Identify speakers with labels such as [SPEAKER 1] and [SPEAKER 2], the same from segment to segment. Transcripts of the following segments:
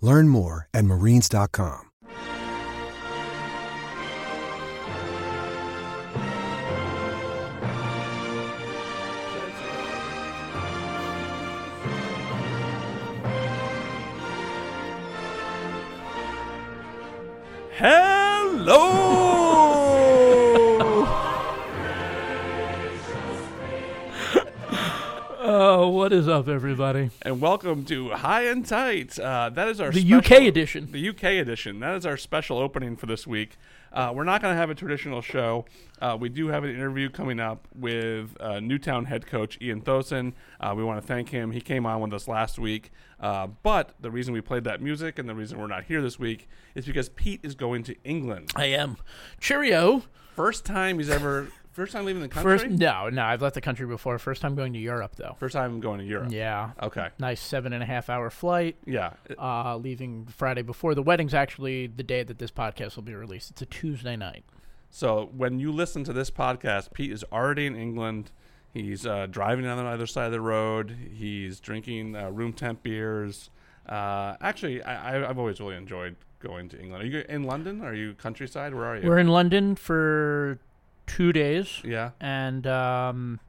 [SPEAKER 1] Learn more at marines.com.
[SPEAKER 2] Hello.
[SPEAKER 3] What is up, everybody?
[SPEAKER 2] and welcome to High and Tight. Uh, that is our
[SPEAKER 3] The
[SPEAKER 2] special-
[SPEAKER 3] UK edition.
[SPEAKER 2] The UK edition. That is our special opening for this week. Uh, we're not going to have a traditional show. Uh, we do have an interview coming up with uh, Newtown head coach Ian Thosen. Uh, we want to thank him. He came on with us last week. Uh, but the reason we played that music and the reason we're not here this week is because Pete is going to England.
[SPEAKER 3] I am. Cheerio.
[SPEAKER 2] First time he's ever. First time leaving the country.
[SPEAKER 3] First, no, no, I've left the country before. First time going to Europe, though.
[SPEAKER 2] First time going to Europe.
[SPEAKER 3] Yeah.
[SPEAKER 2] Okay.
[SPEAKER 3] Nice seven and a half hour flight.
[SPEAKER 2] Yeah.
[SPEAKER 3] Uh, leaving Friday before the wedding's actually the day that this podcast will be released. It's a Tuesday night.
[SPEAKER 2] So when you listen to this podcast, Pete is already in England. He's uh, driving on the other side of the road. He's drinking uh, room temp beers. Uh, actually, I, I- I've always really enjoyed going to England. Are you in London? Are you countryside? Where are you?
[SPEAKER 3] We're in London for two days,
[SPEAKER 2] yeah.
[SPEAKER 3] and um,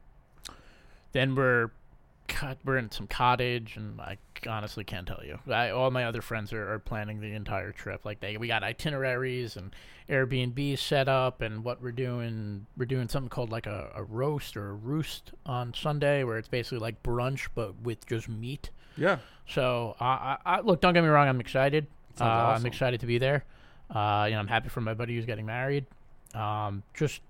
[SPEAKER 3] then we're cut, we're in some cottage, and I honestly can't tell you. I, all my other friends are, are planning the entire trip. Like they, we got itineraries and Airbnb set up, and what we're doing, we're doing something called like a, a roast or a roost on Sunday, where it's basically like brunch but with just meat.
[SPEAKER 2] Yeah.
[SPEAKER 3] So I, I, I look, don't get me wrong, I'm excited. Uh,
[SPEAKER 2] Sounds
[SPEAKER 3] I'm excited to be there. Uh, you know, I'm happy for my buddy who's getting married. Um, just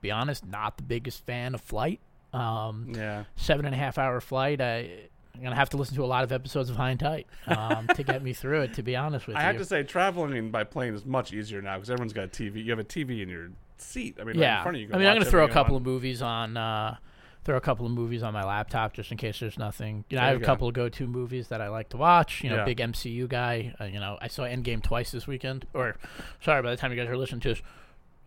[SPEAKER 3] be honest, not the biggest fan of flight. Um,
[SPEAKER 2] Yeah.
[SPEAKER 3] seven and a half hour flight. I, I'm gonna have to listen to a lot of episodes of High and Tight um, to get me through it. To be honest with
[SPEAKER 2] I
[SPEAKER 3] you, I
[SPEAKER 2] have to say, traveling by plane is much easier now because everyone's got a TV. You have a TV in your seat. I mean, right
[SPEAKER 3] yeah.
[SPEAKER 2] in front of you. you
[SPEAKER 3] I mean, I'm gonna throw a couple
[SPEAKER 2] want.
[SPEAKER 3] of movies on. Uh, throw a couple of movies on my laptop just in case there's nothing. You know, I have a
[SPEAKER 2] go.
[SPEAKER 3] couple of go-to movies that I like to watch. You know,
[SPEAKER 2] Yeah.
[SPEAKER 3] big MCU guy. Uh, you know, I saw Endgame twice this weekend. Or, sorry, by the time you guys are listening to this,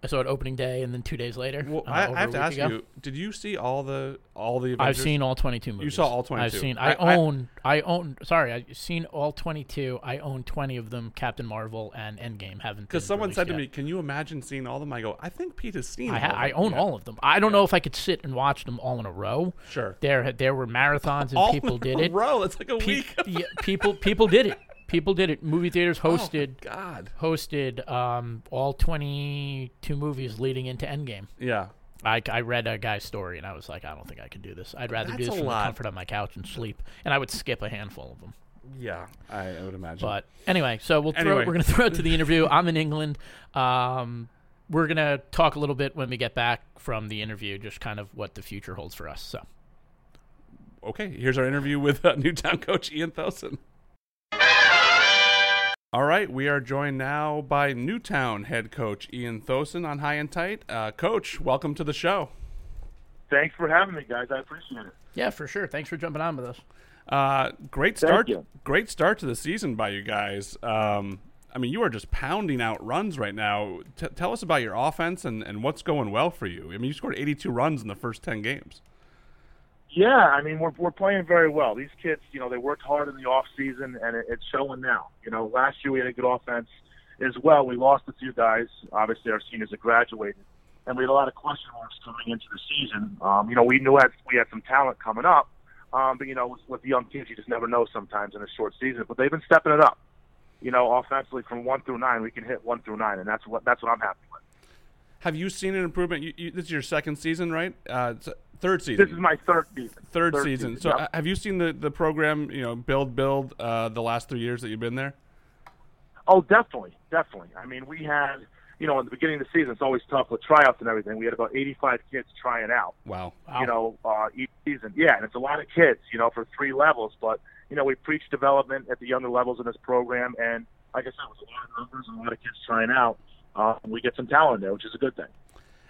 [SPEAKER 3] I saw it opening day and then two days later.
[SPEAKER 2] Well,
[SPEAKER 3] uh,
[SPEAKER 2] I, I have to ask
[SPEAKER 3] ago.
[SPEAKER 2] you: Did you see all the all the?
[SPEAKER 3] I've seen all 22 movies.
[SPEAKER 2] You saw all
[SPEAKER 3] twenty
[SPEAKER 2] two.
[SPEAKER 3] I've seen. I,
[SPEAKER 2] I- I-
[SPEAKER 3] own. I, own. Sorry, I've seen all 22. I own 20 of them. Captain Marvel and Endgame haven't.
[SPEAKER 2] Because someone said to me, "Can you imagine seeing all of them?" I go, "I think Pete has seen."
[SPEAKER 3] I,
[SPEAKER 2] all
[SPEAKER 3] ha- I own
[SPEAKER 2] Yeah.
[SPEAKER 3] all of them. I don't know if I could sit and watch them all in a row.
[SPEAKER 2] Sure.
[SPEAKER 3] There, there were marathons and
[SPEAKER 2] All
[SPEAKER 3] people
[SPEAKER 2] in
[SPEAKER 3] did
[SPEAKER 2] a
[SPEAKER 3] it.
[SPEAKER 2] Row. It's like a
[SPEAKER 3] Pe-
[SPEAKER 2] week.
[SPEAKER 3] yeah, people, people did it. People did it. Movie theaters
[SPEAKER 2] Oh,
[SPEAKER 3] hosted
[SPEAKER 2] God.
[SPEAKER 3] hosted um, all 22 movies leading into Endgame.
[SPEAKER 2] Yeah.
[SPEAKER 3] I, I read a guy's story and I was like, I don't think I could do this. I'd rather
[SPEAKER 2] That's
[SPEAKER 3] do this from
[SPEAKER 2] lot.
[SPEAKER 3] the comfort of my couch and sleep. And I would skip a handful of them.
[SPEAKER 2] Yeah. I, I would imagine.
[SPEAKER 3] But anyway, so we'll throw,
[SPEAKER 2] Anyway.
[SPEAKER 3] we're going to throw it to the interview. I'm in England. Um, we're going to talk a little bit when we get back from the interview, just kind of what the future holds for us. So.
[SPEAKER 2] okay, here's our interview with uh, Newtown coach Ian Thosen. All right, we are joined now by Newtown head coach Ian Thosen on High and Tight. Uh, coach, welcome to the show.
[SPEAKER 4] Thanks for having me, guys. I appreciate it.
[SPEAKER 3] Yeah, for sure. Thanks for jumping on with us.
[SPEAKER 2] Uh, great start.
[SPEAKER 4] you.
[SPEAKER 2] Great start to the season by you guys. Um, I mean, you are just pounding out runs right now. T- tell us about your offense and, and what's going well for you. I mean, you scored 82 runs in the first 10 games.
[SPEAKER 4] Yeah, I mean we're we're playing very well. These kids, you know, they worked hard in the off season, and it, it's showing now. You know, last year we had a good offense as well. We lost a few guys. Obviously, our seniors have graduated, and we had a lot of question marks coming into the season. Um, you know, we knew that we had some talent coming up, um, but you know, with, with young kids, you just never know sometimes in a short season. But they've been stepping it up. You know, offensively from one through nine, we can hit one through nine, and that's what that's what I'm happy with.
[SPEAKER 2] Have you seen an improvement? You, you, this is your second season, right? Uh, third season.
[SPEAKER 4] This is my third season.
[SPEAKER 2] Third, third season. season. So,
[SPEAKER 4] yep.
[SPEAKER 2] have you seen the the program? You know, build, build. Uh, the last three years that you've been there.
[SPEAKER 4] Oh, definitely, definitely. I mean, we had, you know, in the beginning of the season, it's always tough with tryouts and everything. We had about 85 kids trying out.
[SPEAKER 2] Wow. wow.
[SPEAKER 4] You know, uh, each season. Yeah, and it's a lot of kids, you know, for three levels. But you know, we preach development at the younger levels in this program, and like I said, with a lot of numbers and a lot of kids trying out, uh, we get some talent there, which is a good thing.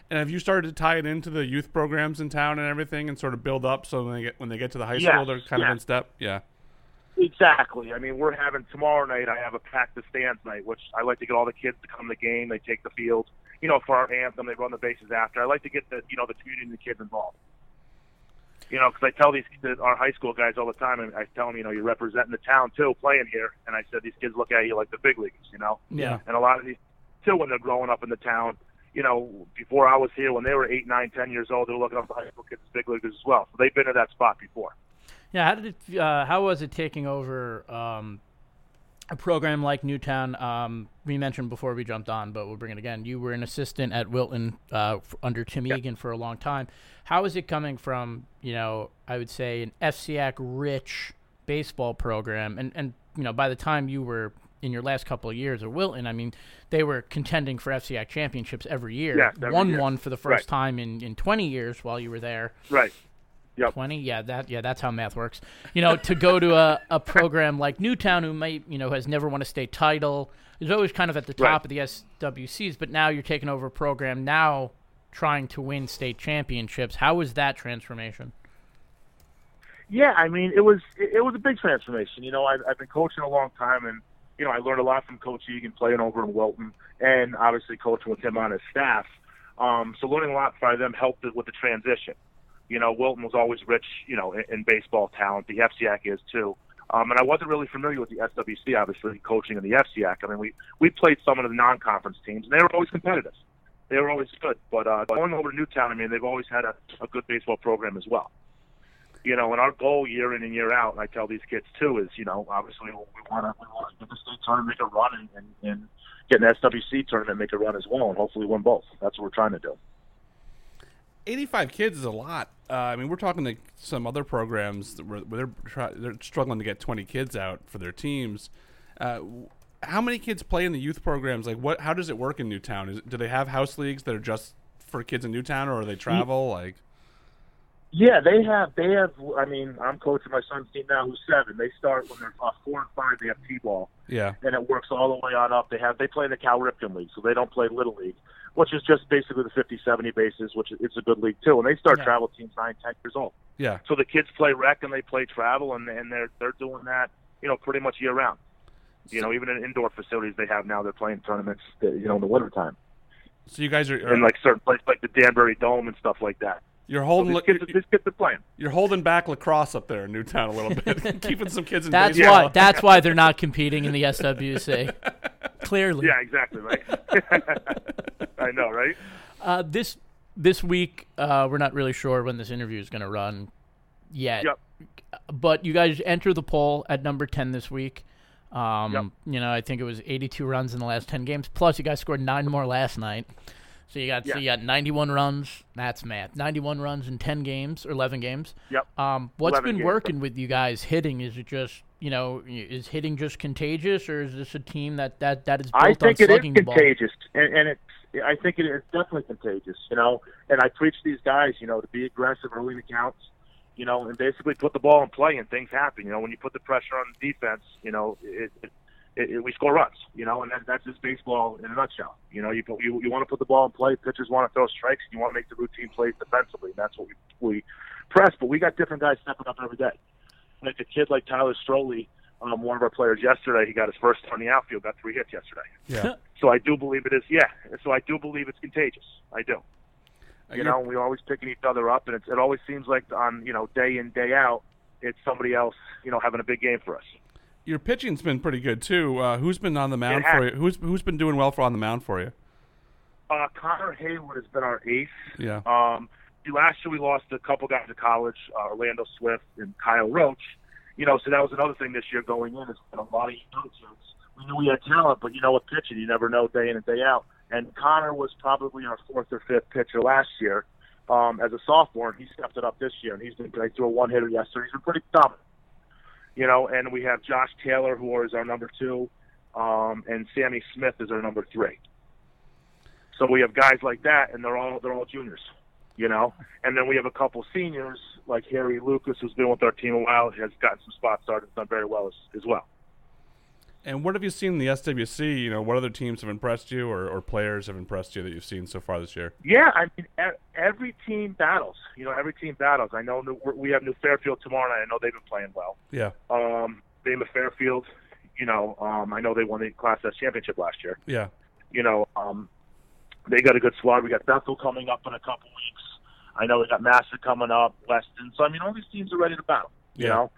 [SPEAKER 2] And have you started to tie it into the youth programs in town and everything, and sort of build up so when they get when they get to the high
[SPEAKER 4] yes,
[SPEAKER 2] school, they're kind
[SPEAKER 4] yes.
[SPEAKER 2] of in step? Yeah.
[SPEAKER 4] Exactly. I mean, we're having tomorrow night. I have a pack the stands night, which I like to get all the kids to come to the game. They take the field, you know, for our anthem. They run the bases after. I like to get the you know the community and the kids involved. You know, because I tell these our high school guys all the time, and I tell them, you know, you're representing the town too, playing here. And I said these kids look at you like the big leagues, you know.
[SPEAKER 3] Yeah.
[SPEAKER 4] And a lot of these too, when they're growing up in the town, you know, before I was here, when they were eight, nine, ten years old, they're looking up to high school kids as big leaguers as well. So they've been to that spot before.
[SPEAKER 3] Yeah, how did it? Uh, how was it taking over um, a program like Newtown? Um, we mentioned before we jumped on, but we'll bring it again. You were an assistant at Wilton uh, under Tim
[SPEAKER 4] Yeah.
[SPEAKER 3] Egan for a long time. How is it coming from? You know, I would say an FCIAC rich baseball program, and and you know, by the time you were in your last couple of years at Wilton, I mean, they were contending for FCIAC championships every year.
[SPEAKER 4] Yeah, every
[SPEAKER 3] Won
[SPEAKER 4] year.
[SPEAKER 3] one for the first
[SPEAKER 4] Right.
[SPEAKER 3] time in, in 20 years while you were there.
[SPEAKER 4] Right. Yep.
[SPEAKER 3] 20 yeah that yeah that's how math works you know to go to a, a program like newtown who might you know has never won a state title is always kind of at the top
[SPEAKER 4] Right.
[SPEAKER 3] of the swcs but now you're taking over a program now trying to win state championships how was that transformation
[SPEAKER 4] Yeah, I mean, it was it, it was a big transformation. You know, I've, I've been coaching a long time, and you know, I learned a lot from Coach Egan playing over in Wilton, and obviously coaching with him on his staff. Um, so learning a lot by them helped with the transition. You know, Wilton was always rich, you know, in, in baseball talent. The FCIAC is too. Um, and I wasn't really familiar with the SWC, obviously, coaching in the FCIAC. I mean, we we played some of the non-conference teams, and they were always competitive. They were always good. But uh, going over to Newtown, I mean, they've always had a, a good baseball program as well you know, and our goal year in and year out, and I tell these kids too, is you know, obviously we want to we want to get the state tournament, make a run, and, and, and get an SWC tournament, make a run as well, and hopefully win both. That's what we're trying to do.
[SPEAKER 2] 85 kids is a lot. Uh, I mean, we're talking to some other programs that where, where they're try, they're struggling to get 20 kids out for their teams. Uh, how many kids play in the youth programs? Like, what? How does it work in Newtown? Is do they have house leagues that are just for kids in Newtown, or are they travel? Like,
[SPEAKER 4] Yeah, they have. They have. I mean, I'm coaching my son's team now, who's seven. They start when they're uh, four and five. They have t-ball,
[SPEAKER 2] yeah,
[SPEAKER 4] and it works all the way on up. They have. They play in the Cal Ripken League, so they don't play Little League, which is just basically the 50, 70 bases, which is it's a good league too. And they start
[SPEAKER 3] Yeah.
[SPEAKER 4] travel teams nine, ten years old.
[SPEAKER 2] yeah.
[SPEAKER 4] So the kids play rec and they play travel, and and they're they're doing that, you know, pretty much year round. You know, even in indoor facilities they have now, they're playing tournaments, that, you know, in the wintertime.
[SPEAKER 2] So you guys are, are
[SPEAKER 4] and like certain places like the Danbury Dome and stuff like that.
[SPEAKER 2] You're
[SPEAKER 4] So
[SPEAKER 2] holding
[SPEAKER 4] these,
[SPEAKER 2] li-
[SPEAKER 4] kids, these kids are playing.
[SPEAKER 2] you're holding back lacrosse up there in Newtown a little bit, keeping some kids in
[SPEAKER 3] that's
[SPEAKER 2] baseball.
[SPEAKER 3] why that's why they're not competing in the swc clearly
[SPEAKER 4] Yeah, exactly. Right. I know, right?
[SPEAKER 3] Uh, this this week, uh, we're not really sure when this interview is going to run yet.
[SPEAKER 4] Yep.
[SPEAKER 3] But you guys enter the poll at number ten this week. Um,
[SPEAKER 4] Yep.
[SPEAKER 3] You know, I think it was 82 runs in the last 10 games. Plus, you guys scored nine more last night. So you got so you got 91 runs. That's math. 91 runs in 10 games or 11 games.
[SPEAKER 4] Yep.
[SPEAKER 3] Um, what's
[SPEAKER 4] 11
[SPEAKER 3] been
[SPEAKER 4] games.
[SPEAKER 3] working with you guys hitting? Is it just you know is hitting just contagious, or is this a team that that that is built
[SPEAKER 4] I think
[SPEAKER 3] on
[SPEAKER 4] it is
[SPEAKER 3] slugging ball?
[SPEAKER 4] contagious, and, and it's. I think it is definitely contagious. You know, and I preach these guys, you know, to be aggressive early in the counts. You know, and basically put the ball in play, and things happen. You know, when you put the pressure on the defense, you know, it, it, it, it, we score runs. You know, and that, that's just baseball in a nutshell. You know, you put, you you want to put the ball in play. Pitchers want to throw strikes. And you want to make the routine plays defensively. And that's what we we press. But we got different guys stepping up every day. Like a kid like Tyler Stroley, um, one of our players yesterday, he got his first on the outfield, got three hits yesterday.
[SPEAKER 2] Yeah.
[SPEAKER 4] So I do believe it is, yeah. So I do believe it's contagious. I do. You
[SPEAKER 2] You're-
[SPEAKER 4] know, we're always picking each other up, and it's, it always seems like on you know day in day out, it's somebody else you know having a big game for us.
[SPEAKER 2] Your pitching's been pretty good too. Uh, who's been on the mound for you? Who's who's been doing well for on the mound for you?
[SPEAKER 4] Uh, Connor Haywood has been our ace.
[SPEAKER 2] Yeah.
[SPEAKER 4] Um, last year we lost a couple guys to college, uh, Orlando Swift and Kyle Roach. You know, so that was another thing this year going in is a lot of young kids. We knew we had talent, but you know, with pitching, you never know day in and day out. And Connor was probably our fourth or fifth pitcher last year um, as a sophomore, and he stepped it up this year, and he's been he threw a one hitter yesterday. He's been pretty dominant, you know. And we have Josh Taylor, who is our number two, um, and Sammy Smith is our number three. So we have guys like that, and they're all they're all juniors, you know. And then we have a couple seniors like Harry Lucas, who's been with our team a while, has gotten some spots started, done very well as, as well.
[SPEAKER 2] And what have you seen in the SWC? You know, what other teams have impressed you, or, or players have impressed you that you've seen so far this year?
[SPEAKER 4] Yeah, I mean, every team battles. You know, every team battles. I know we have New Fairfield tomorrow night. I know they've been playing well.
[SPEAKER 2] Yeah.
[SPEAKER 4] Um, Bama Fairfield. You know, um, I know they won the Class S championship last year.
[SPEAKER 2] Yeah.
[SPEAKER 4] You know, um, they got a good squad. We got Bethel coming up in a couple weeks. I know we got Masuk coming up, Weston. So I mean, all these teams are ready to battle. You
[SPEAKER 2] Yeah.
[SPEAKER 4] know,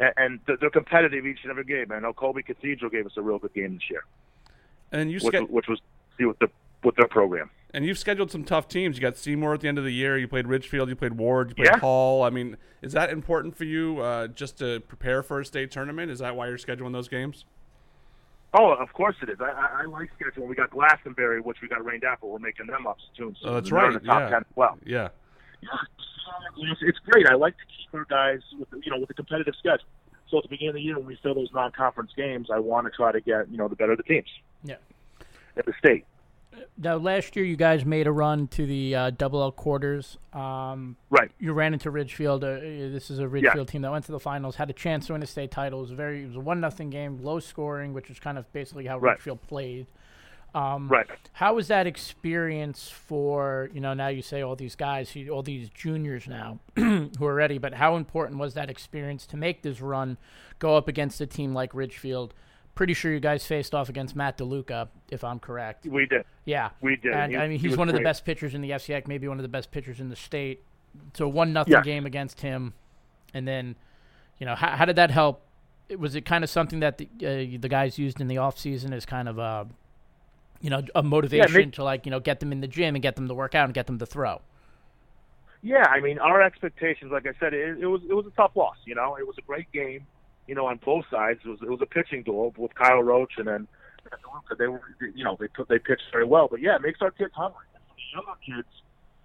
[SPEAKER 4] and, and they're- competitive each and every game. I know Kolbe Cathedral gave us a real good game this year,
[SPEAKER 2] And you
[SPEAKER 4] which,
[SPEAKER 2] ske-
[SPEAKER 4] which was see with the with their program.
[SPEAKER 2] and you've scheduled some tough teams. You got Seymour at the end of the year. You played Ridgefield. You played Warde. You played
[SPEAKER 4] Yeah.
[SPEAKER 2] Hall. I mean, is that important for you uh, just to prepare for a state tournament? Is that why you're scheduling those games?
[SPEAKER 4] Oh, of course it is. I, I, like scheduling. We got Glastonbury, which we got rained out, but we're making them up soon. So
[SPEAKER 2] Oh, that's right,
[SPEAKER 4] the top
[SPEAKER 2] yeah.
[SPEAKER 4] well.
[SPEAKER 2] Yeah.
[SPEAKER 4] Yeah, it's, it's great. I like to keep our guys with you know with a competitive schedule. So at the beginning of the year, when we fill those non-conference games, I want to try to get you know the better the teams
[SPEAKER 3] Yeah.
[SPEAKER 4] at the state.
[SPEAKER 3] Now, last year you guys made a run to the uh, double L quarters. Um,
[SPEAKER 4] Right.
[SPEAKER 3] you ran into Ridgefield. Uh, this is a Ridgefield team that went to the finals, had a chance to win a state title. It was a very, it was a one nothing game, low scoring, which was kind of basically how
[SPEAKER 4] Right.
[SPEAKER 3] Ridgefield played. Um,
[SPEAKER 4] Right.
[SPEAKER 3] How was that experience for you know? Now you say all these guys, all these juniors now who are ready, but how important was that experience to make this run, go up against a team like Ridgefield? Pretty sure you guys faced off against Matt DeLuca, if I'm correct.
[SPEAKER 4] We did.
[SPEAKER 3] Yeah,
[SPEAKER 4] We did.
[SPEAKER 3] And
[SPEAKER 4] He-
[SPEAKER 3] I mean, he's
[SPEAKER 4] was
[SPEAKER 3] one of the best pitchers in the FCX, maybe one of the best pitchers in the state. So one nothing
[SPEAKER 4] Yeah.
[SPEAKER 3] game against him, and then, you know, how, how did that help? Was it kind of something that the, uh, the guys used in the off season as kind of a, you know, a motivation
[SPEAKER 4] make-
[SPEAKER 3] to like you know get them in the gym and get them to work out and get them to throw?
[SPEAKER 4] Yeah, I mean, our expectations, like I said, it, it was it was a tough loss. You know, it was a great game. You know, on both sides, it was it was a pitching duel with Kyle Roach and then they were, you know, they put they pitched very well. But yeah, it makes our kids hungry. And for the younger kids,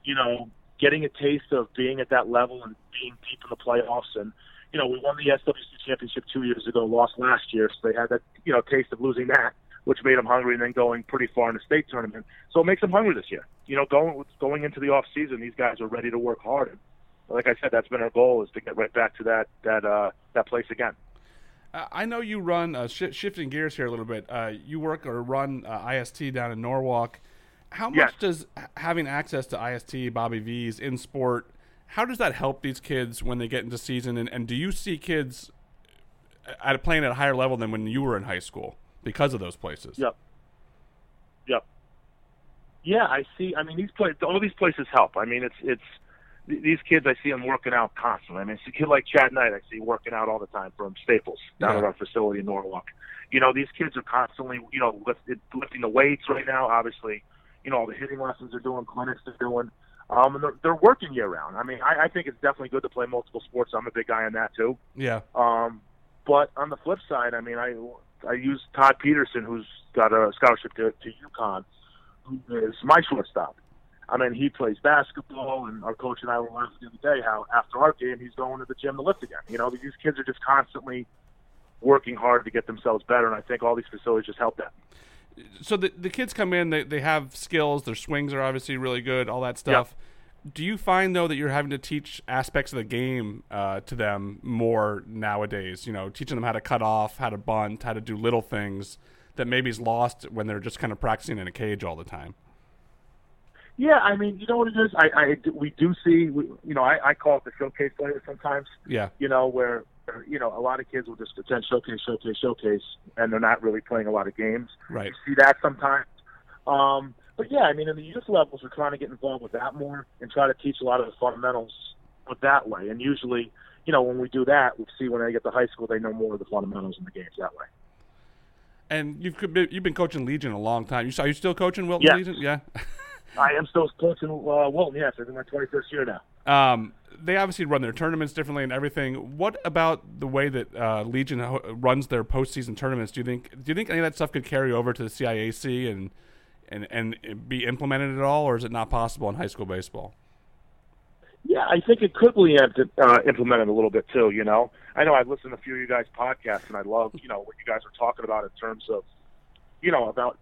[SPEAKER 4] you know, getting a taste of being at that level and being deep in the playoffs, and you know, we won the SWC championship two years ago, lost last year, so they had that you know taste of losing that, which made them hungry, and then going pretty far in the state tournament. So it makes them hungry this year. You know, going going into the off season, these guys are ready to work hard. And like I said, that's been our goal is to get right back to that that uh, that place again.
[SPEAKER 2] Uh, I know you run uh, sh- shifting gears here a little bit. Uh, you work or run uh, IST down in Norwalk. How much
[SPEAKER 4] Yes.
[SPEAKER 2] does having access to IST, Bobby V's in sport, how does that help these kids when they get into season? And, and do you see kids at playing at a higher level than when you were in high school because of those places?
[SPEAKER 4] Yep. Yep. Yeah, I see. I mean, these places, all these places help. I mean, it's it's these kids. I see them working out constantly. I mean, it's a kid like Chad Knight. I see working out all the time from Staples down
[SPEAKER 2] Yeah.
[SPEAKER 4] at our facility in Norwalk. You know, these kids are constantly, you know, lift, lifting the weights right now. Obviously, you know, all the hitting lessons they're doing, clinics they're doing. Um, and they're, they're working year round. I mean, I, I think it's definitely good to play multiple sports. I'm a big guy on that too.
[SPEAKER 2] Yeah.
[SPEAKER 4] Um, but on the flip side, I mean, I I use Todd Peterson, who's got a scholarship to, to UConn, who is my shortstop. I mean, he plays basketball, and our coach and I were laughing the other day how after our game he's going to the gym to lift again. You know, these kids are just constantly working hard to get themselves better, and I think all these facilities just help that.
[SPEAKER 2] So the the kids come in, they they have skills. Their swings are obviously really good. All that stuff. Do you find though that you're having to teach aspects of the game uh, to them more nowadays? You know, teaching them how to cut off, how to bunt, how to do little things that maybe is lost when they're just kind of practicing in a cage all the time.
[SPEAKER 4] Yeah, I mean, you know what it is. I, I we do see, we, you know, I, I call it the showcase player sometimes.
[SPEAKER 2] Yeah,
[SPEAKER 4] you know, where you know a lot of kids will just attend showcase, showcase, showcase, and they're not really playing a lot of games.
[SPEAKER 2] right.
[SPEAKER 4] You see that sometimes. Um, but yeah, I mean, in the youth levels, we're trying to get involved with that more and try to teach a lot of the fundamentals with that way. And usually, you know, when we do that, we see when they get to high school, they know more of the fundamentals in the games that way.
[SPEAKER 2] And you've been- you've been coaching Legion a long time. You are you still coaching Wilton
[SPEAKER 4] Yeah.
[SPEAKER 2] Legion? Yeah.
[SPEAKER 4] I am still coaching uh, Wilton. Yes, I'm in my 21st year now.
[SPEAKER 2] Um, they obviously run their tournaments differently and everything. What about the way that uh, Legion ho- runs their postseason tournaments? Do you think do you think any of that stuff could carry over to the CIAC and and and be implemented at all, or is it not possible in high school baseball?
[SPEAKER 4] Yeah, I think it could be uh, implemented a little bit too. You know, I know I've listened to a few of you guys' podcasts, and I love you know what you guys are talking about in terms of you know about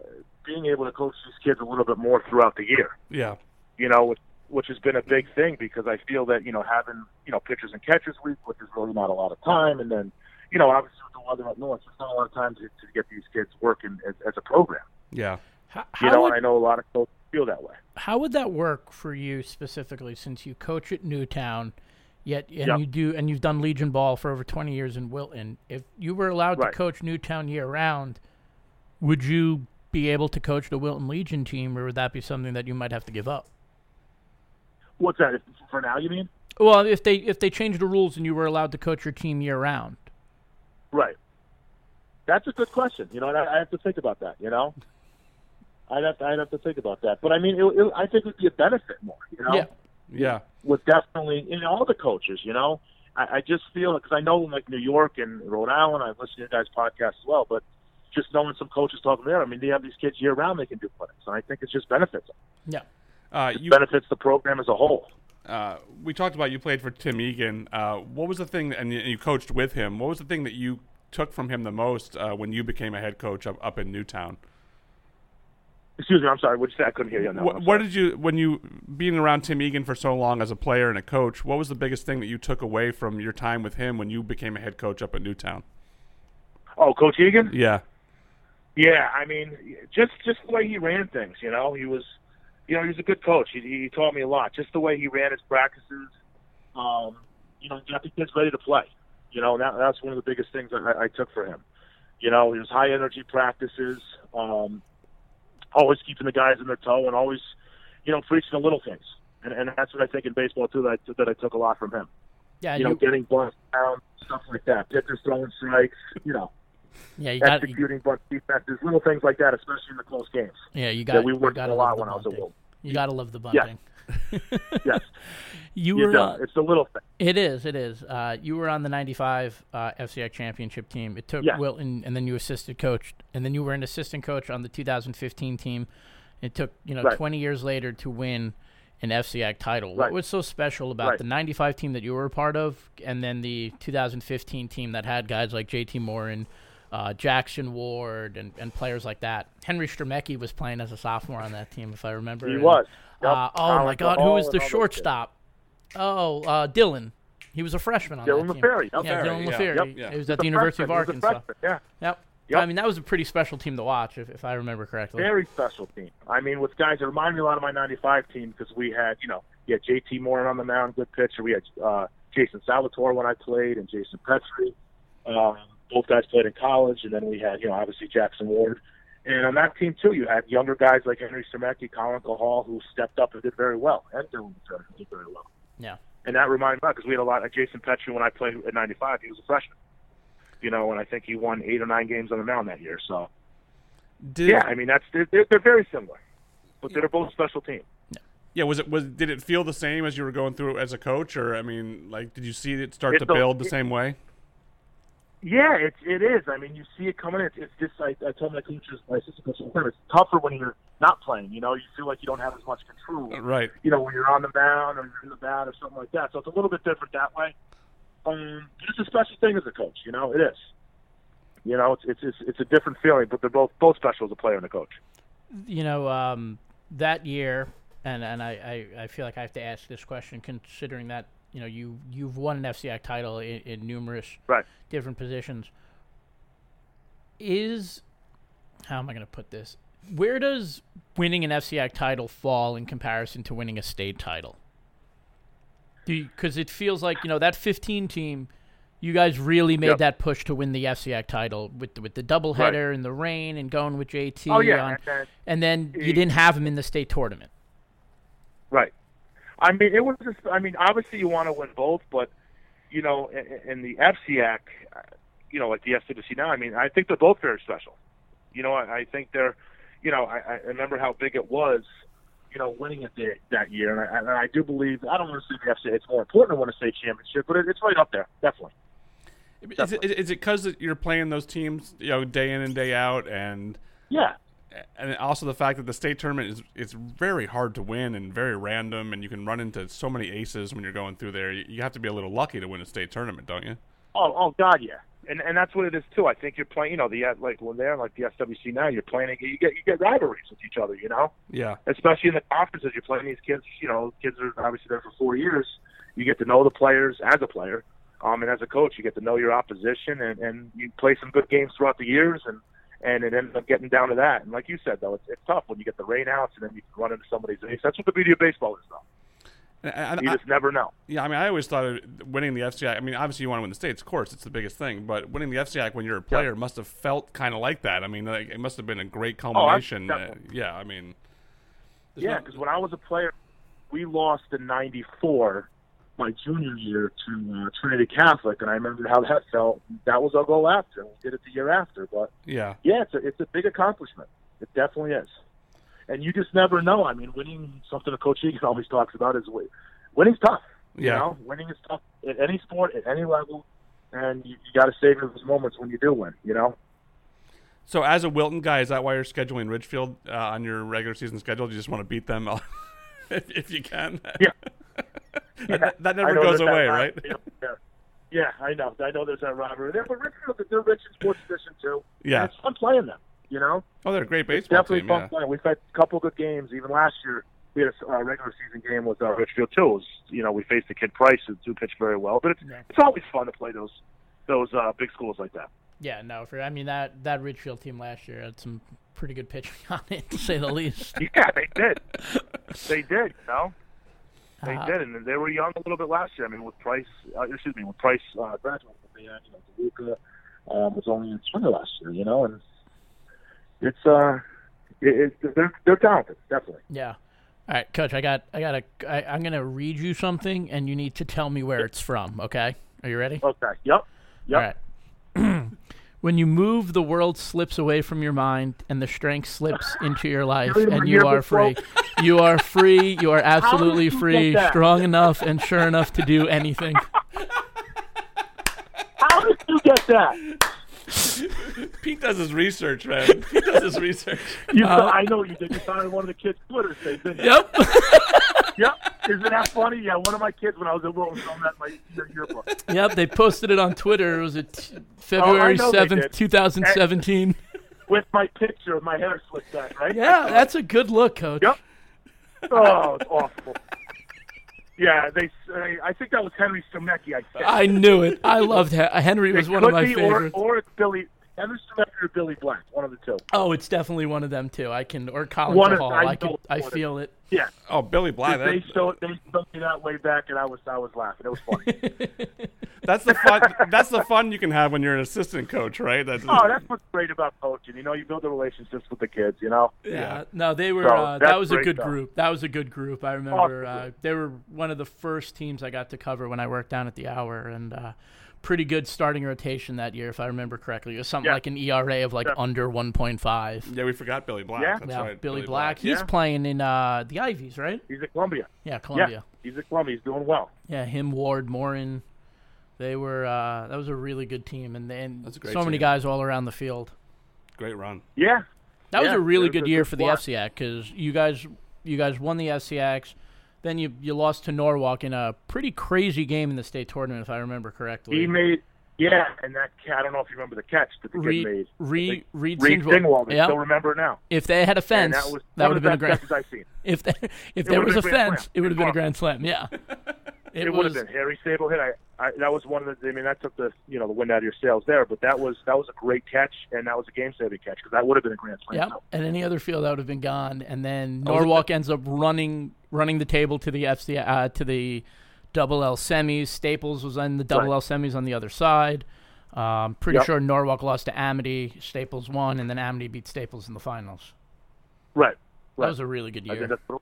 [SPEAKER 4] being able to coach these kids a little bit more throughout the year.
[SPEAKER 2] Yeah,
[SPEAKER 4] you know, which, which has been a big thing because I feel that you know having you know pitchers and catchers week, which is really not a lot of time, and then you know obviously with the weather up north, there's not a lot of time to, to get these kids working as, as a program.
[SPEAKER 2] Yeah,
[SPEAKER 3] how,
[SPEAKER 4] you know,
[SPEAKER 3] would,
[SPEAKER 4] I know a lot of coaches feel that way.
[SPEAKER 3] How would that work for you specifically, since you coach at Newtown? Yet, and
[SPEAKER 4] Yep.
[SPEAKER 3] you do, and you've done Legion ball for over twenty years in Wilton. If you were allowed
[SPEAKER 4] Right.
[SPEAKER 3] to coach Newtown year round, would you be able to coach the Wilton Legion team, or would that be something that you might have to give up?
[SPEAKER 4] What's that? For now, you mean?
[SPEAKER 3] Well, if they if they changed the rules and you were allowed to coach your team year round,
[SPEAKER 4] Right. That's a good question. You know, I, I have to think about that. You know, I'd have to, I'd have to think about that. But I mean, it, it, I think it would be a benefit more. You know,
[SPEAKER 3] Yeah.
[SPEAKER 2] yeah,
[SPEAKER 4] with definitely in all the coaches. You know, I, I just feel because I know like New York and Rhode Island. I listen to your guys' podcast as well, but just knowing some coaches talking there, I mean, they have these kids year round. They can do clinics, and I think it just benefits them.
[SPEAKER 3] yeah,
[SPEAKER 2] uh,
[SPEAKER 4] It
[SPEAKER 2] you.
[SPEAKER 4] benefits the program as a whole.
[SPEAKER 2] Uh, we talked about you played for Tim Egan. Uh, what was the thing, and you, and you coached with him? What was the thing that you took from him the most uh, when you became a head coach up, up in Newtown?
[SPEAKER 4] Excuse me, I'm sorry. What you say? I couldn't hear you on that.
[SPEAKER 2] What, what did you, when you being around Tim Egan for so long as a player and a coach, what was the biggest thing that you took away from your time with him when you became a head coach up at Newtown?
[SPEAKER 4] Oh, Coach Egan.
[SPEAKER 2] Yeah,
[SPEAKER 4] Yeah, I mean, just just the way he ran things. You know, he was, you know, he was a good coach. He, he taught me a lot. Just the way he ran his practices. Um, you know, got the kids ready to play. You know, that, that's one of the biggest things I, I took for him. You know, his high energy practices. Um, always keeping the guys in their toe and always, you know, preaching the little things. And, and that's what I think in baseball too. That I, that I took a lot from him.
[SPEAKER 3] yeah.
[SPEAKER 4] You know, getting bunts down, stuff like that. Pitchers throwing strikes. You know,
[SPEAKER 3] yeah, you got,
[SPEAKER 4] executing bunt defenses, little things like that, especially in the close games.
[SPEAKER 3] yeah, you got.
[SPEAKER 4] that we worked a lot when I was a
[SPEAKER 3] bunting.
[SPEAKER 4] Wilton.
[SPEAKER 3] You gotta love the
[SPEAKER 4] Yeah. Yes,
[SPEAKER 3] You
[SPEAKER 4] you
[SPEAKER 3] were. uh,
[SPEAKER 4] It's a little thing.
[SPEAKER 3] It is. It is. Uh, you were on the '95 uh, FCX championship team. It took
[SPEAKER 4] Yeah.
[SPEAKER 3] Wilton, and then you assisted coach, and then you were an assistant coach on the 2015 team. It took you know
[SPEAKER 4] Right.
[SPEAKER 3] 20 years later to win an FCX title. What was so special about
[SPEAKER 4] Right.
[SPEAKER 3] the '95 team that you were a part of, and then the 2015 team that had guys like JT Morin, uh, Jackson Ward, and, and players like that? Henry Stremecki was playing as a sophomore on that team, if I remember.
[SPEAKER 4] He
[SPEAKER 3] and,
[SPEAKER 4] was. Yep.
[SPEAKER 3] Uh, oh
[SPEAKER 4] Alan
[SPEAKER 3] my God, who
[SPEAKER 4] Hall
[SPEAKER 3] was the shortstop? Oh, uh, Dylan. He was a freshman on
[SPEAKER 4] Dylan
[SPEAKER 3] that team.
[SPEAKER 4] LaFerry. Yep.
[SPEAKER 3] Yeah,
[SPEAKER 2] LaFerry,
[SPEAKER 3] Dylan
[SPEAKER 2] yeah.
[SPEAKER 3] LaFerry.
[SPEAKER 4] Yep.
[SPEAKER 2] Yeah.
[SPEAKER 3] He was at the
[SPEAKER 4] a
[SPEAKER 3] University of
[SPEAKER 4] freshman. He was a
[SPEAKER 3] Arkansas.
[SPEAKER 4] freshman, Yeah.
[SPEAKER 3] Yep.
[SPEAKER 4] Yep.
[SPEAKER 3] I mean, that was a pretty special team to watch, if, if I remember correctly.
[SPEAKER 4] Very special team. I mean, with guys that remind me a lot of my '95 team because we had, you know, we had JT Moore on the mound, good pitcher. We had uh, Jason Salvatore when I played, and Jason Petrie. Um, both guys played in college, and then we had, you know, obviously Jackson Ward. And on that team too, you had younger guys like Henry Stremecki, Colin Hall, who stepped up and did very well, and Dylan LaFerry did very well.
[SPEAKER 3] Yeah.
[SPEAKER 4] And that reminded me because we had a lot of Jason Petrie when I played at '95. He was a freshman, you know, and I think he won eight or nine games on the mound that year. So
[SPEAKER 2] Did,
[SPEAKER 4] yeah, I mean that's they're, they're, they're very similar, but they're both special teams.
[SPEAKER 2] yeah. Was it was did it feel the same as you were going through as a coach, or I mean, like, did you see it start
[SPEAKER 4] It's
[SPEAKER 2] to
[SPEAKER 4] a-
[SPEAKER 2] build the
[SPEAKER 4] it-
[SPEAKER 2] same way?
[SPEAKER 4] Yeah, it's it is. I mean, you see it coming. It's, it's just I, I told my coaches, my assistant coach, all the time, it's tougher when you're not playing. You know, you feel like you don't have as much control.
[SPEAKER 2] Right.
[SPEAKER 4] You know, when you're on the mound or you're in the bat or something like that. So it's a little bit different that way. Um, it's a special thing as a coach. You know, it is. You know, it's it's it's, it's a different feeling, but they're both both special as a player and a coach.
[SPEAKER 3] You know, um, that year, and, and I, I, I feel like I have to ask this question considering that, you know, you, you've won an FCIAC title in, in numerous
[SPEAKER 4] Right.
[SPEAKER 3] different positions. Is, how am I going to put this? Where does winning an FCIAC title fall in comparison to winning a state title? Because it feels like, you know, that 15 team, you guys really made
[SPEAKER 4] Yep.
[SPEAKER 3] that push to win the FCIAC title with the, with the doubleheader and the rain and going with JT.
[SPEAKER 4] Oh yeah,
[SPEAKER 3] on-
[SPEAKER 4] and
[SPEAKER 3] then you didn't have him in the state tournament.
[SPEAKER 4] Right. I mean, it was. Just, I mean, obviously you want to win both, but you know, in, in the FCIAC, you know, like the FCC now. I mean, I think they're both very special. You know, I, I think they're. You know, I, I remember how big it was. You know, winning it there, that year, and I, and I do believe. I don't want to say the FCA. It's more important to win a state championship, but it, it's right up there, definitely.
[SPEAKER 2] Is it, is it because you're playing those teams, you know, day in and day out, and
[SPEAKER 4] Yeah.
[SPEAKER 2] And also the fact that the state tournament is it's very hard to win and very random, and you can run into so many aces when you're going through there. You, have to be a little lucky to win a state tournament, don't you?
[SPEAKER 4] Oh, oh God, yeah. And and that's what it is too. I think you're playing. You know, the uh, like when they're like the SWC now, you're playing. You get you get rivalries with each other. You know,
[SPEAKER 2] Yeah.
[SPEAKER 4] especially in the conferences, you're playing these kids. You know, kids are obviously there for four years. You get to know the players as a player, um, and as a coach, you get to know your opposition, and and you play some good games throughout the years, and and it ends up getting down to that. And like you said, though, it's, it's tough when you get the rainouts, and then you can run into somebody's ace. That's what the beauty of baseball is, though.
[SPEAKER 2] And- and
[SPEAKER 4] You
[SPEAKER 2] I-
[SPEAKER 4] just never know.
[SPEAKER 2] yeah, I mean, I always thought of winning the FCI. I mean, obviously you want to win the states, of course, it's the biggest thing. But winning the FCI when you're a player must have felt kind of like that. I mean, like, it must have been a great culmination. uh, yeah, I mean,
[SPEAKER 4] Yeah,
[SPEAKER 2] no-
[SPEAKER 4] because when I was a player, we lost in '94 my junior year to uh, Trinity Catholic, and I remember how that felt. That was our goal after, we did it the year after. But
[SPEAKER 2] yeah,
[SPEAKER 4] yeah, it's a it's a big accomplishment. It definitely is, and you just never know. I mean, winning something that Coach Egan always talks about is wi- winning's tough. You
[SPEAKER 2] Yeah.
[SPEAKER 4] know, winning is tough at any sport at any level, and you, you got to savor those moments when you do win. You know.
[SPEAKER 2] So, as a Wilton guy, is that why you're scheduling Ridgefield uh, on your regular season schedule? Do you just want to beat them if, if you can?
[SPEAKER 4] Yeah.
[SPEAKER 2] that, that never goes
[SPEAKER 4] there's that
[SPEAKER 2] away, right?
[SPEAKER 4] Yeah, I know. I know there's that rivalry there, but Ridgefield, they're rich in sports tradition too.
[SPEAKER 2] Yeah.
[SPEAKER 4] It's fun playing them. You know,
[SPEAKER 2] Oh, they're a great
[SPEAKER 4] it's
[SPEAKER 2] baseball
[SPEAKER 4] definitely
[SPEAKER 2] team.
[SPEAKER 4] fun
[SPEAKER 2] Yeah.
[SPEAKER 4] playing. We've had a couple good games. Even last year, we had a uh, regular season game with uh, Ridgefield too. Was, you know, we faced the kid Price who who pitched very well, but it's
[SPEAKER 3] Yeah.
[SPEAKER 4] it's always fun to play those those uh, big schools like that.
[SPEAKER 3] Yeah, no, for I mean that that Ridgefield team last year had some pretty good pitching on it, to say the least.
[SPEAKER 4] Yeah, they did. they did. You know. They
[SPEAKER 3] Uh,
[SPEAKER 4] did, and they were young a little bit last year. I mean, with Price, uh, excuse me, with Price uh, graduating, they had, you know, DeLuca um, was only in swinger last year, you know, and it's uh, it, it, they're they're talented, definitely.
[SPEAKER 3] Yeah. All right, coach. I got. I got. A, I, I'm gonna read you something, and you need to tell me where it's from. Okay? Are you ready?
[SPEAKER 4] Okay. Yep. Yep.
[SPEAKER 3] All right. when you move, the world slips away from your mind, and the strength slips into your life, and you are free. You are free. You are absolutely free, strong enough and sure enough to do anything.
[SPEAKER 4] How did you get that?
[SPEAKER 2] Pete does his research, man. Pete does his research.
[SPEAKER 4] You,
[SPEAKER 3] Uh,
[SPEAKER 4] I know you did. You found it on one of the kids' Twitter page, didn't you?
[SPEAKER 3] Yep.
[SPEAKER 4] Yep. Isn't that funny? Yeah, one of my kids when I was at Wilton filmed that in my year- yearbook.
[SPEAKER 3] yep. They posted it on Twitter. It was a t- February seventh, two thousand seventeen.
[SPEAKER 4] With my picture of my hair slicked back, right?
[SPEAKER 3] Yeah, that's a good look, coach.
[SPEAKER 4] Yep. Oh, it's awful. Yeah, they. I I think that was Henry Stemecki. I think.
[SPEAKER 3] I knew it. I loved Hen- Henry was one of my
[SPEAKER 4] be,
[SPEAKER 3] favorites.
[SPEAKER 4] Or, or it's Billy Henry Stemecki or Billy Black, one of the two.
[SPEAKER 3] oh, it's definitely one of them too. I can or Colin
[SPEAKER 4] One of-
[SPEAKER 3] Hall.
[SPEAKER 4] I
[SPEAKER 3] I, can. I feel it.
[SPEAKER 4] Yeah,
[SPEAKER 2] Oh, Billy Bly.
[SPEAKER 4] they
[SPEAKER 2] That,
[SPEAKER 4] showed they showed me that way back, and I was I was laughing. It was funny.
[SPEAKER 2] that's the fun. that's the fun you can have when you're an assistant coach, right? That's,
[SPEAKER 4] oh, that's what's great about coaching. You know, you build the relationships with the kids. You know.
[SPEAKER 3] Yeah. No, they were.
[SPEAKER 4] So,
[SPEAKER 3] uh, that was a good
[SPEAKER 4] stuff.
[SPEAKER 3] group. That was a good group. I remember
[SPEAKER 4] Awesome.
[SPEAKER 3] uh, they were one of the first teams I got to cover when I worked down at the Hour, and uh, pretty good starting rotation that year, if I remember correctly. It was something
[SPEAKER 4] Yeah.
[SPEAKER 3] like an ERA of like
[SPEAKER 4] Yeah.
[SPEAKER 3] under 1.5.
[SPEAKER 2] yeah, we forgot Billy Black.
[SPEAKER 4] Yeah.
[SPEAKER 2] That's
[SPEAKER 3] Yeah,
[SPEAKER 2] right.
[SPEAKER 3] Billy, Black. He's
[SPEAKER 4] Yeah.
[SPEAKER 3] playing in uh, the Ivies, right?
[SPEAKER 4] He's at Columbia.
[SPEAKER 3] Yeah, Columbia.
[SPEAKER 4] Yeah, he's at Columbia. He's doing well.
[SPEAKER 3] Yeah, him, Ward, Morin. They were. Uh, that was a really good team, and then
[SPEAKER 2] That's a great
[SPEAKER 3] so many guys all around the field.
[SPEAKER 2] Great run.
[SPEAKER 4] Yeah.
[SPEAKER 3] That was a really
[SPEAKER 4] they're-
[SPEAKER 3] good
[SPEAKER 4] they're
[SPEAKER 3] year
[SPEAKER 4] good
[SPEAKER 3] for the
[SPEAKER 4] squad.
[SPEAKER 3] FCIAC because you guys, you guys won the FCX. Then you you lost to Norwalk in a pretty crazy game in the state tournament, if I remember correctly.
[SPEAKER 4] He made. Yeah, and that. I don't know if you remember the catch that the kid made.
[SPEAKER 3] Reed, Reed,
[SPEAKER 4] Reed
[SPEAKER 3] Singwald.
[SPEAKER 4] Singwald. I
[SPEAKER 3] Yep.
[SPEAKER 4] still remember it now.
[SPEAKER 3] If they had a
[SPEAKER 4] And
[SPEAKER 3] fence,
[SPEAKER 4] that
[SPEAKER 3] that would have been a grand.
[SPEAKER 4] catches I've seen.
[SPEAKER 3] If there, if there was a
[SPEAKER 4] been grand
[SPEAKER 3] fence,
[SPEAKER 4] slam.
[SPEAKER 3] it would have been a grand slam. Yeah.
[SPEAKER 4] It,
[SPEAKER 3] It,
[SPEAKER 4] would have been Harry Sable hit. I, I that was one of the. I mean, that took the you know the wind out of your sails there. But that was that was a great catch, and that was a game saving catch because that would have been a grand slam. So,
[SPEAKER 3] And any other field that would have been gone. And then Norwalk ends up running running the table to the FC uh, to the double L semis. Staples was in the double
[SPEAKER 4] Right.
[SPEAKER 3] L semis on the other side. Um, pretty
[SPEAKER 4] Yep.
[SPEAKER 3] sure Norwalk lost to Amity. Staples won, and then Amity beat Staples in the finals.
[SPEAKER 4] Right.
[SPEAKER 3] That was a really good
[SPEAKER 4] I think
[SPEAKER 3] year.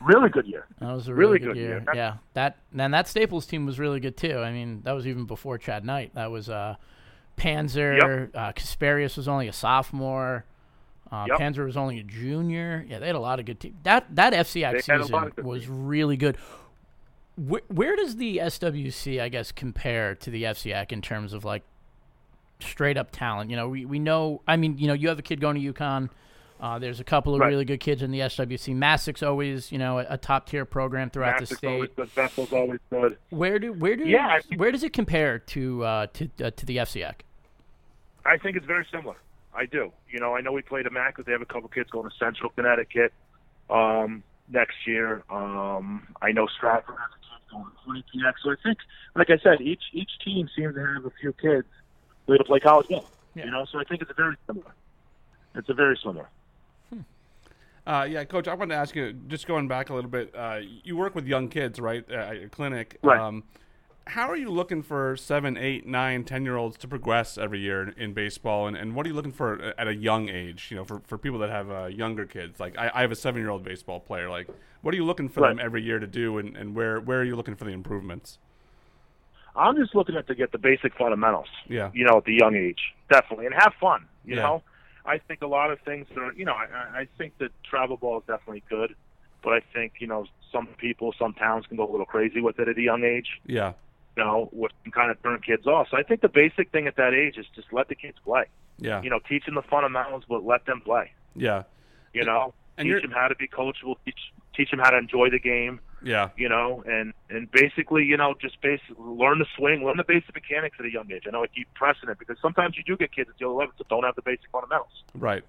[SPEAKER 4] Really good year.
[SPEAKER 3] That was a really,
[SPEAKER 4] really
[SPEAKER 3] good,
[SPEAKER 4] good
[SPEAKER 3] year.
[SPEAKER 4] year.
[SPEAKER 3] Yeah, that and that Staples team was really good too. I mean, that was even before Chad Knight. That was uh, Panzer. Uh, Kasparius was only a sophomore. Uh,
[SPEAKER 4] Yep.
[SPEAKER 3] Panzer was only a junior. Yeah, they had a lot of good teams. That that FCX
[SPEAKER 4] They had a lot
[SPEAKER 3] season was
[SPEAKER 4] teams.
[SPEAKER 3] really good. Where, where does the SWC, I guess, compare to the FCX in terms of like straight up talent? You know, we, we know. I mean, you know, you have a kid going to UConn. Uh, there's a couple of
[SPEAKER 4] Right.
[SPEAKER 3] really good kids in the SWC. Masuk's always, you know, a, a top tier program throughout the state.
[SPEAKER 4] always good. Always good.
[SPEAKER 3] Where do where do
[SPEAKER 4] Yeah, think-
[SPEAKER 3] where does it compare to uh, to uh, to the FCX?
[SPEAKER 4] I think it's very similar. I do. You know, I know we played a MAC, but they have a couple kids going to Central Connecticut um, next year. Um, I know Stratford has a kid going to 20 PX. So I think, like I said, each each team seems to have a few kids that play college ball.
[SPEAKER 3] Yeah.
[SPEAKER 4] You know, so I think it's very similar. It's a very similar.
[SPEAKER 2] Uh, yeah, Coach, I wanted to ask you, just going back a little bit, uh, you work with young kids, right, at your clinic.
[SPEAKER 4] Right.
[SPEAKER 2] Um, how are you looking for seven, eight, nine, ten year olds to progress every year in, baseball, and, and what are you looking for at a young age? You know, for, for people that have uh, younger kids, like I, I have a seven year old baseball player. Like, what are you looking for them every year to do, and, and where where are you looking for the improvements?
[SPEAKER 4] I'm just looking at to get the basic fundamentals.
[SPEAKER 2] Yeah.
[SPEAKER 4] You know, at the young age, definitely, and have fun. You
[SPEAKER 2] Yeah.
[SPEAKER 4] know, I think a lot of things are. You know, I, I- think that travel ball is definitely good, but I think you know some people, some towns can go a little crazy with it at a young age.
[SPEAKER 2] Yeah,
[SPEAKER 4] You know, which can kind of turn kids off. So I think the basic thing at that age is just let the kids play.
[SPEAKER 2] yeah,
[SPEAKER 4] You know, teach them the fundamentals, but let them play.
[SPEAKER 2] yeah,
[SPEAKER 4] You know,
[SPEAKER 2] And
[SPEAKER 4] teach them how to be coachable. Teach teach them how to enjoy the game
[SPEAKER 2] yeah,
[SPEAKER 4] you know, and and basically, you know, just basically learn the swing, learn the basic mechanics at a young age. I know I keep pressing it because sometimes you do get kids at the 11 that don't have the basic fundamentals.
[SPEAKER 2] right.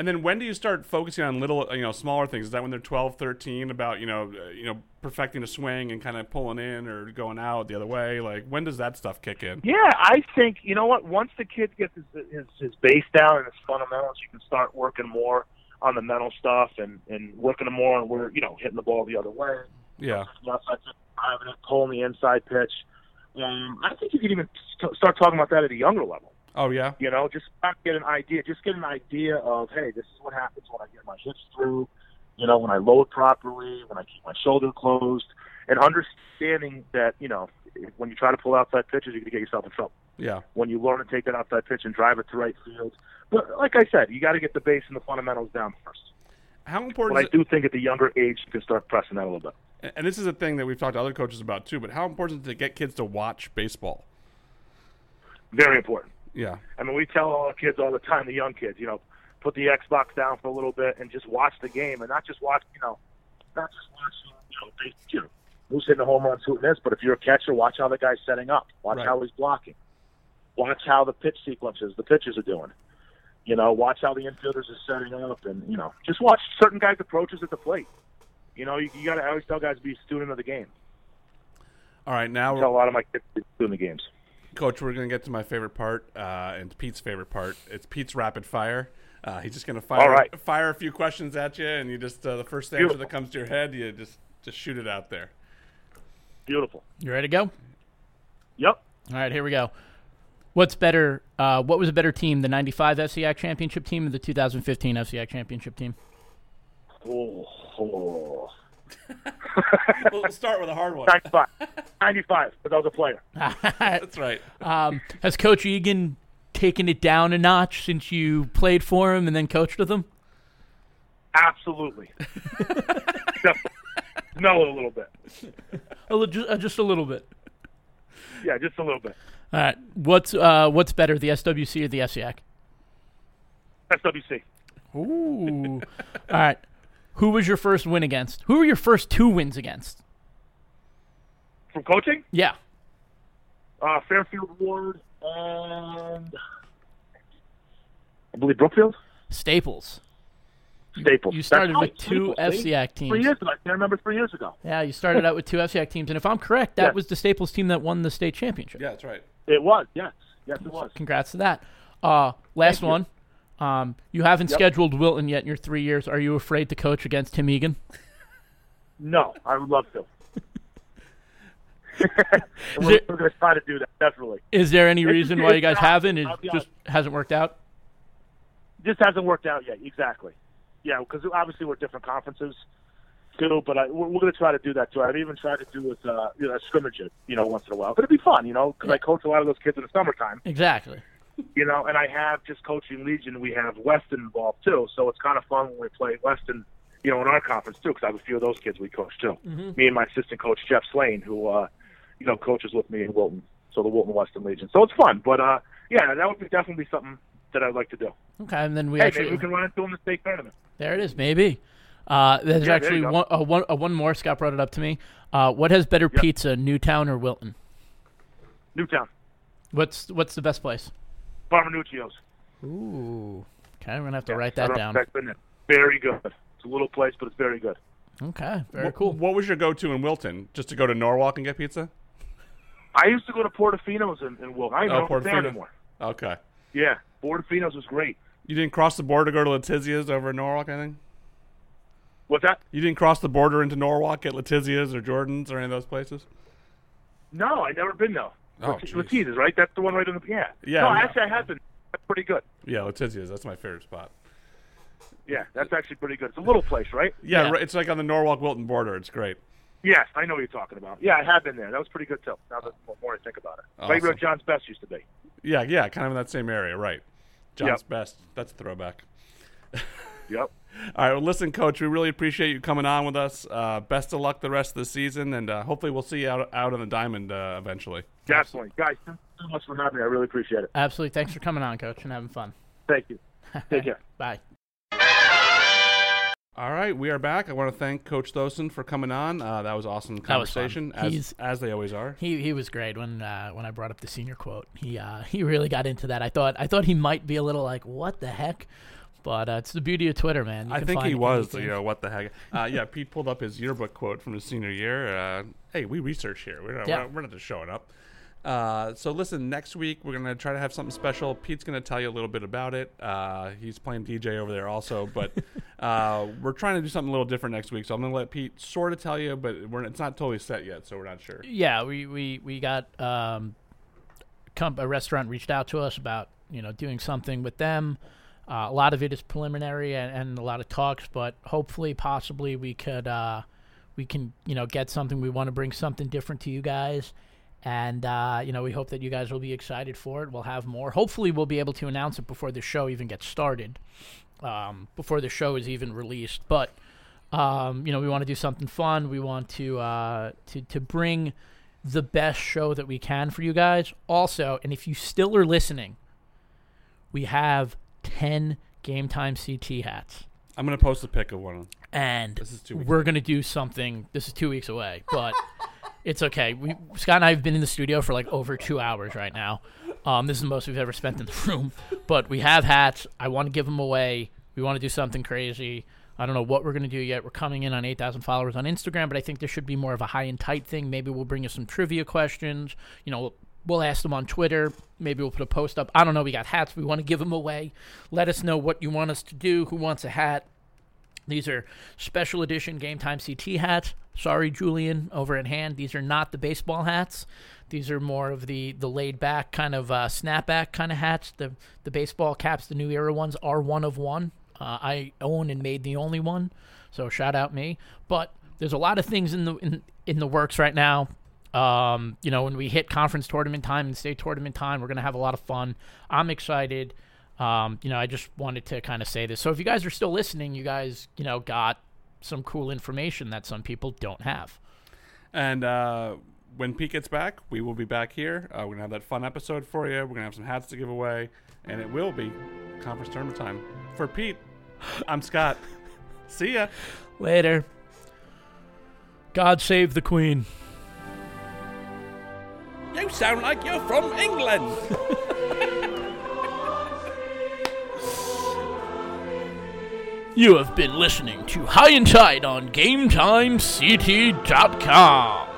[SPEAKER 2] And then when do you start focusing on little, you know, smaller things? Is that when they're 12, 13, about, you know, uh, you know, perfecting a swing and kind of pulling in or going out the other way? Like, when does that stuff kick in?
[SPEAKER 4] Yeah, I think you know what. Once the kid gets his his, his base down and his fundamentals, you can start working more on the mental stuff and and working them more on where you know hitting the ball the other way,
[SPEAKER 2] Yeah,
[SPEAKER 4] outside driving it, pulling the inside pitch. Um, I think you can even st- start talking about that at a younger level.
[SPEAKER 2] Oh yeah,
[SPEAKER 4] You know, just get an idea. Just get an idea of, hey, this is what happens when I get my hips through. You know, when I load properly, when I keep my shoulder closed, and understanding that you know, when you try to pull outside pitches, you're gonna get yourself in trouble.
[SPEAKER 2] Yeah,
[SPEAKER 4] When you learn to take that outside pitch and drive it to right field, but like I said, you got to get the base and the fundamentals down first.
[SPEAKER 2] How important
[SPEAKER 4] But I
[SPEAKER 2] is it,
[SPEAKER 4] do think at the younger age, you can start pressing that a little bit.
[SPEAKER 2] and this is a thing that we've talked to other coaches about too, but how important is it to get kids to watch baseball?
[SPEAKER 4] Very important.
[SPEAKER 2] Yeah,
[SPEAKER 4] I mean, we tell all our kids all the time, the young kids, you know, put the Xbox down for a little bit and just watch the game, and not just watch, you know, not just watch, you know, base, you know, who's hitting the home runs, who this. But if you're a catcher, watch how the guy's setting up, watch
[SPEAKER 2] Right.
[SPEAKER 4] how he's blocking, watch how the pitch sequences the pitchers are doing. You know, watch how the infielders are setting up, and you know, just watch certain guys' approaches at the plate. You know, you, you got to always tell guys to be a student of the game.
[SPEAKER 2] All right, now
[SPEAKER 4] I tell a
[SPEAKER 2] we're,
[SPEAKER 4] lot of my kids to be a of the games.
[SPEAKER 2] coach, we're gonna get to my favorite part, uh, and Pete's favorite part. It's Pete's rapid fire. Uh, he's just gonna fire
[SPEAKER 4] All right.
[SPEAKER 2] fire a few questions at you, and you just uh, the first answer
[SPEAKER 4] Beautiful.
[SPEAKER 2] that comes to your head, you just just shoot it out there.
[SPEAKER 4] Beautiful.
[SPEAKER 3] You ready to go?
[SPEAKER 4] Yep.
[SPEAKER 3] All right, here we go. What's better? Uh, what was a better team, the '95 FCIAC championship team or the 2015 FCIAC championship team?
[SPEAKER 4] Oh, oh.
[SPEAKER 2] we'll start with a hard one.
[SPEAKER 4] 95. 95, but I was a player.
[SPEAKER 2] That's right.
[SPEAKER 3] Um, has Coach Egan taken it down a notch since you played for him and then coached with him?
[SPEAKER 4] Absolutely. No, a little bit.
[SPEAKER 3] A li- uh, just a little bit.
[SPEAKER 4] Yeah, just a little bit.
[SPEAKER 3] All right. What's uh, what's better, the SWC or the FCIAC?
[SPEAKER 4] SWC.
[SPEAKER 3] Ooh. All right. Who was your first win against? Who were your first two wins against?
[SPEAKER 4] From coaching,
[SPEAKER 3] Yeah.
[SPEAKER 4] uh, Fairfield Warde and I believe Brookfield.
[SPEAKER 3] Staples.
[SPEAKER 4] Staples.
[SPEAKER 3] You started with two
[SPEAKER 4] Staples, see?
[SPEAKER 3] FCIAC
[SPEAKER 4] Three years ago. I can't remember three years ago.
[SPEAKER 3] Yeah, you started out with two FCIAC teams, and if I'm correct, that
[SPEAKER 4] Yeah.
[SPEAKER 3] was the Staples team that won the state championship.
[SPEAKER 2] Yeah, that's right.
[SPEAKER 4] It was, yes. Yes, it was.
[SPEAKER 3] Congrats to that. Uh, last
[SPEAKER 4] Thank you.
[SPEAKER 3] one. Um, you haven't
[SPEAKER 4] Yep.
[SPEAKER 3] scheduled Wilton yet in your three years. Are you afraid to coach against Tim Egan?
[SPEAKER 4] No, I would love to.
[SPEAKER 3] Is
[SPEAKER 4] we're we're going to try to do that, definitely.
[SPEAKER 3] Is there any reason why you guys haven't? It just hasn't worked out.
[SPEAKER 4] just hasn't worked out yet. Exactly. Yeah, because obviously we're different conferences too. But I, we're, we're going to try to do that too. I've even tried to do with uh, you know scrimmage it, you know, once in a while. But it'd be fun, you know, because I coach a lot of those kids in the summertime,
[SPEAKER 3] Exactly.
[SPEAKER 4] you know, and I have just coaching Legion. We have Weston involved too, so it's kind of fun when we play Weston, you know, in our conference too. Because I have a few of those kids we coach too. Me and my assistant coach Jeff Slane, who uh, you know coaches with me in Wilton, so the Wilton Weston Legion. So it's fun. But uh, yeah, that would be definitely be something that I'd like to do.
[SPEAKER 3] Okay, and then we
[SPEAKER 4] hey,
[SPEAKER 3] actually
[SPEAKER 4] maybe we can run into in the state tournament.
[SPEAKER 3] there it is. Maybe uh, there's
[SPEAKER 4] Yeah,
[SPEAKER 3] actually
[SPEAKER 4] you go.
[SPEAKER 3] one, uh, one, uh, one more. Scott brought it up to me. Uh, what has better
[SPEAKER 4] Yep.
[SPEAKER 3] pizza, Newtown or Wilton?
[SPEAKER 4] Newtown,
[SPEAKER 3] What's what's the best place?
[SPEAKER 4] Barmanuccio's.
[SPEAKER 3] Ooh, okay, we're gonna have to
[SPEAKER 4] Yeah,
[SPEAKER 3] write that down.
[SPEAKER 4] if that's been there. Very good. It's a little place, but it's very good.
[SPEAKER 3] Okay, very
[SPEAKER 2] Wh-
[SPEAKER 3] cool.
[SPEAKER 2] What was your go-to in Wilton? Just to go to Norwalk and get pizza?
[SPEAKER 4] I used to go to Portofino's in, in Wilton. I don't
[SPEAKER 2] Oh,
[SPEAKER 4] know if there anymore.
[SPEAKER 2] Okay.
[SPEAKER 4] Yeah, Portofino's was great.
[SPEAKER 2] You didn't cross the border to go to Letizia's over in Norwalk, I think?
[SPEAKER 4] What's that?
[SPEAKER 2] You didn't cross the border into Norwalk at Letizia's or Jordan's or any of those places?
[SPEAKER 4] No, I never been though.
[SPEAKER 2] Oh.
[SPEAKER 4] Latizas, right? That's the one right in the yeah.
[SPEAKER 2] Yeah,
[SPEAKER 4] No,
[SPEAKER 2] no.
[SPEAKER 4] actually, I have been. That's pretty good.
[SPEAKER 2] Yeah, Letizia's. That's my favorite spot.
[SPEAKER 4] Yeah, that's actually pretty good. It's a little place, right?
[SPEAKER 2] Yeah,
[SPEAKER 3] Yeah.
[SPEAKER 2] right- it's like on the Norwalk-Wilton border. It's great.
[SPEAKER 4] Yes, I know what you're talking about. Yeah, I have been there. That was pretty good too. Now that more I think about it, right where John's Best used to be.
[SPEAKER 2] Yeah, yeah, kind of in that same area, right. John's
[SPEAKER 4] Yep.
[SPEAKER 2] best. That's a throwback.
[SPEAKER 4] Yep.
[SPEAKER 2] All right, well, listen, Coach, we really appreciate you coming on with us. Uh, best of luck the rest of the season, and uh, hopefully we'll see you out, out on the diamond uh, eventually.
[SPEAKER 4] Definitely, guys. Thanks so much for having me. I really appreciate it.
[SPEAKER 3] Absolutely. Thanks for coming on, Coach, and having fun.
[SPEAKER 4] Thank you. Take care.
[SPEAKER 3] Bye.
[SPEAKER 2] All right, we are back. I want to thank Coach Thosen for coming on. Uh, that was awesome
[SPEAKER 3] That was fun.
[SPEAKER 2] as,
[SPEAKER 3] He's-
[SPEAKER 2] as they always are.
[SPEAKER 3] He he was great when uh, when I brought up the senior quote. He uh, he really got into that. I thought I thought he might be a little like what the heck, but uh, it's the beauty of Twitter, man. You
[SPEAKER 2] I think he was.
[SPEAKER 3] anything.
[SPEAKER 2] You know what the heck? Uh, yeah, Pete pulled up his yearbook quote from his senior year. Uh, hey, we research here. We're not,
[SPEAKER 3] Yeah.
[SPEAKER 2] we're not, we're not just showing up. Uh, so listen, next week we're gonna try to have something special. Pete's gonna tell you a little bit about it. Uh, he's playing DJ over there also, but uh, we're trying to do something a little different next week. So I'm gonna let Pete sort of tell you, but we're, it's not totally set yet, so we're not sure.
[SPEAKER 3] Yeah, we we we got um, comp- a restaurant reached out to us about you know doing something with them. Uh, a lot of it is preliminary and, and a lot of talks, but hopefully, possibly, we could uh, we can you know get something. We want to bring something different to you guys, and uh, you know we hope that you guys will be excited for it. We'll have more. Hopefully, we'll be able to announce it before the show even gets started, um, before the show is even released. But um, you know, we want to do something fun. We want to uh, to to bring the best show that we can for you guys. Also, and if you still are listening, we have ten Game Time CT hats,
[SPEAKER 2] I'm gonna post a pic of one.
[SPEAKER 3] and
[SPEAKER 2] This is two weeks
[SPEAKER 3] we're gonna do something. This is two weeks away, but. It's okay. We Scott and I have been in the studio for like over two hours right now. Um, this is the most we've ever spent in the room, but we have hats. I want to give them away. We want to do something crazy. I don't know what we're gonna do yet. We're coming in on eight thousand followers on Instagram, but I think there should be more of a high and tight thing. Maybe we'll bring you some trivia questions. You know, we'll ask them on Twitter. Maybe we'll put a post up. I don't know. We got hats. We want to give them away. Let us know what you want us to do. Who wants a hat? These are special edition Game Time CT hats. Sorry, Julian, over in hand. These are not the baseball hats. These are more of the, the laid back kind of uh, snapback kind of hats. The the baseball caps, the new era ones, are one of one. Uh, I own and made the only one, so shout out me. But there's a lot of things in the in, in the works right now. Um, you know, when we hit conference tournament time and state tournament time, we're gonna have a lot of fun. I'm excited. Um, you know, I just wanted to kind of say this. So if you guys are still listening, you guys, you know, got some cool information that some people don't have.
[SPEAKER 2] And uh, when Pete gets back, we will be back here. Uh, we're gonna have that fun episode for you. We're gonna have some hats to give away, and it will be conference tournament time. For Pete, I'm Scott. See ya.
[SPEAKER 3] Later. God save the Queen.
[SPEAKER 2] You sound like you're from England.
[SPEAKER 3] You have been listening to High and Tight on GameTimeCT.com.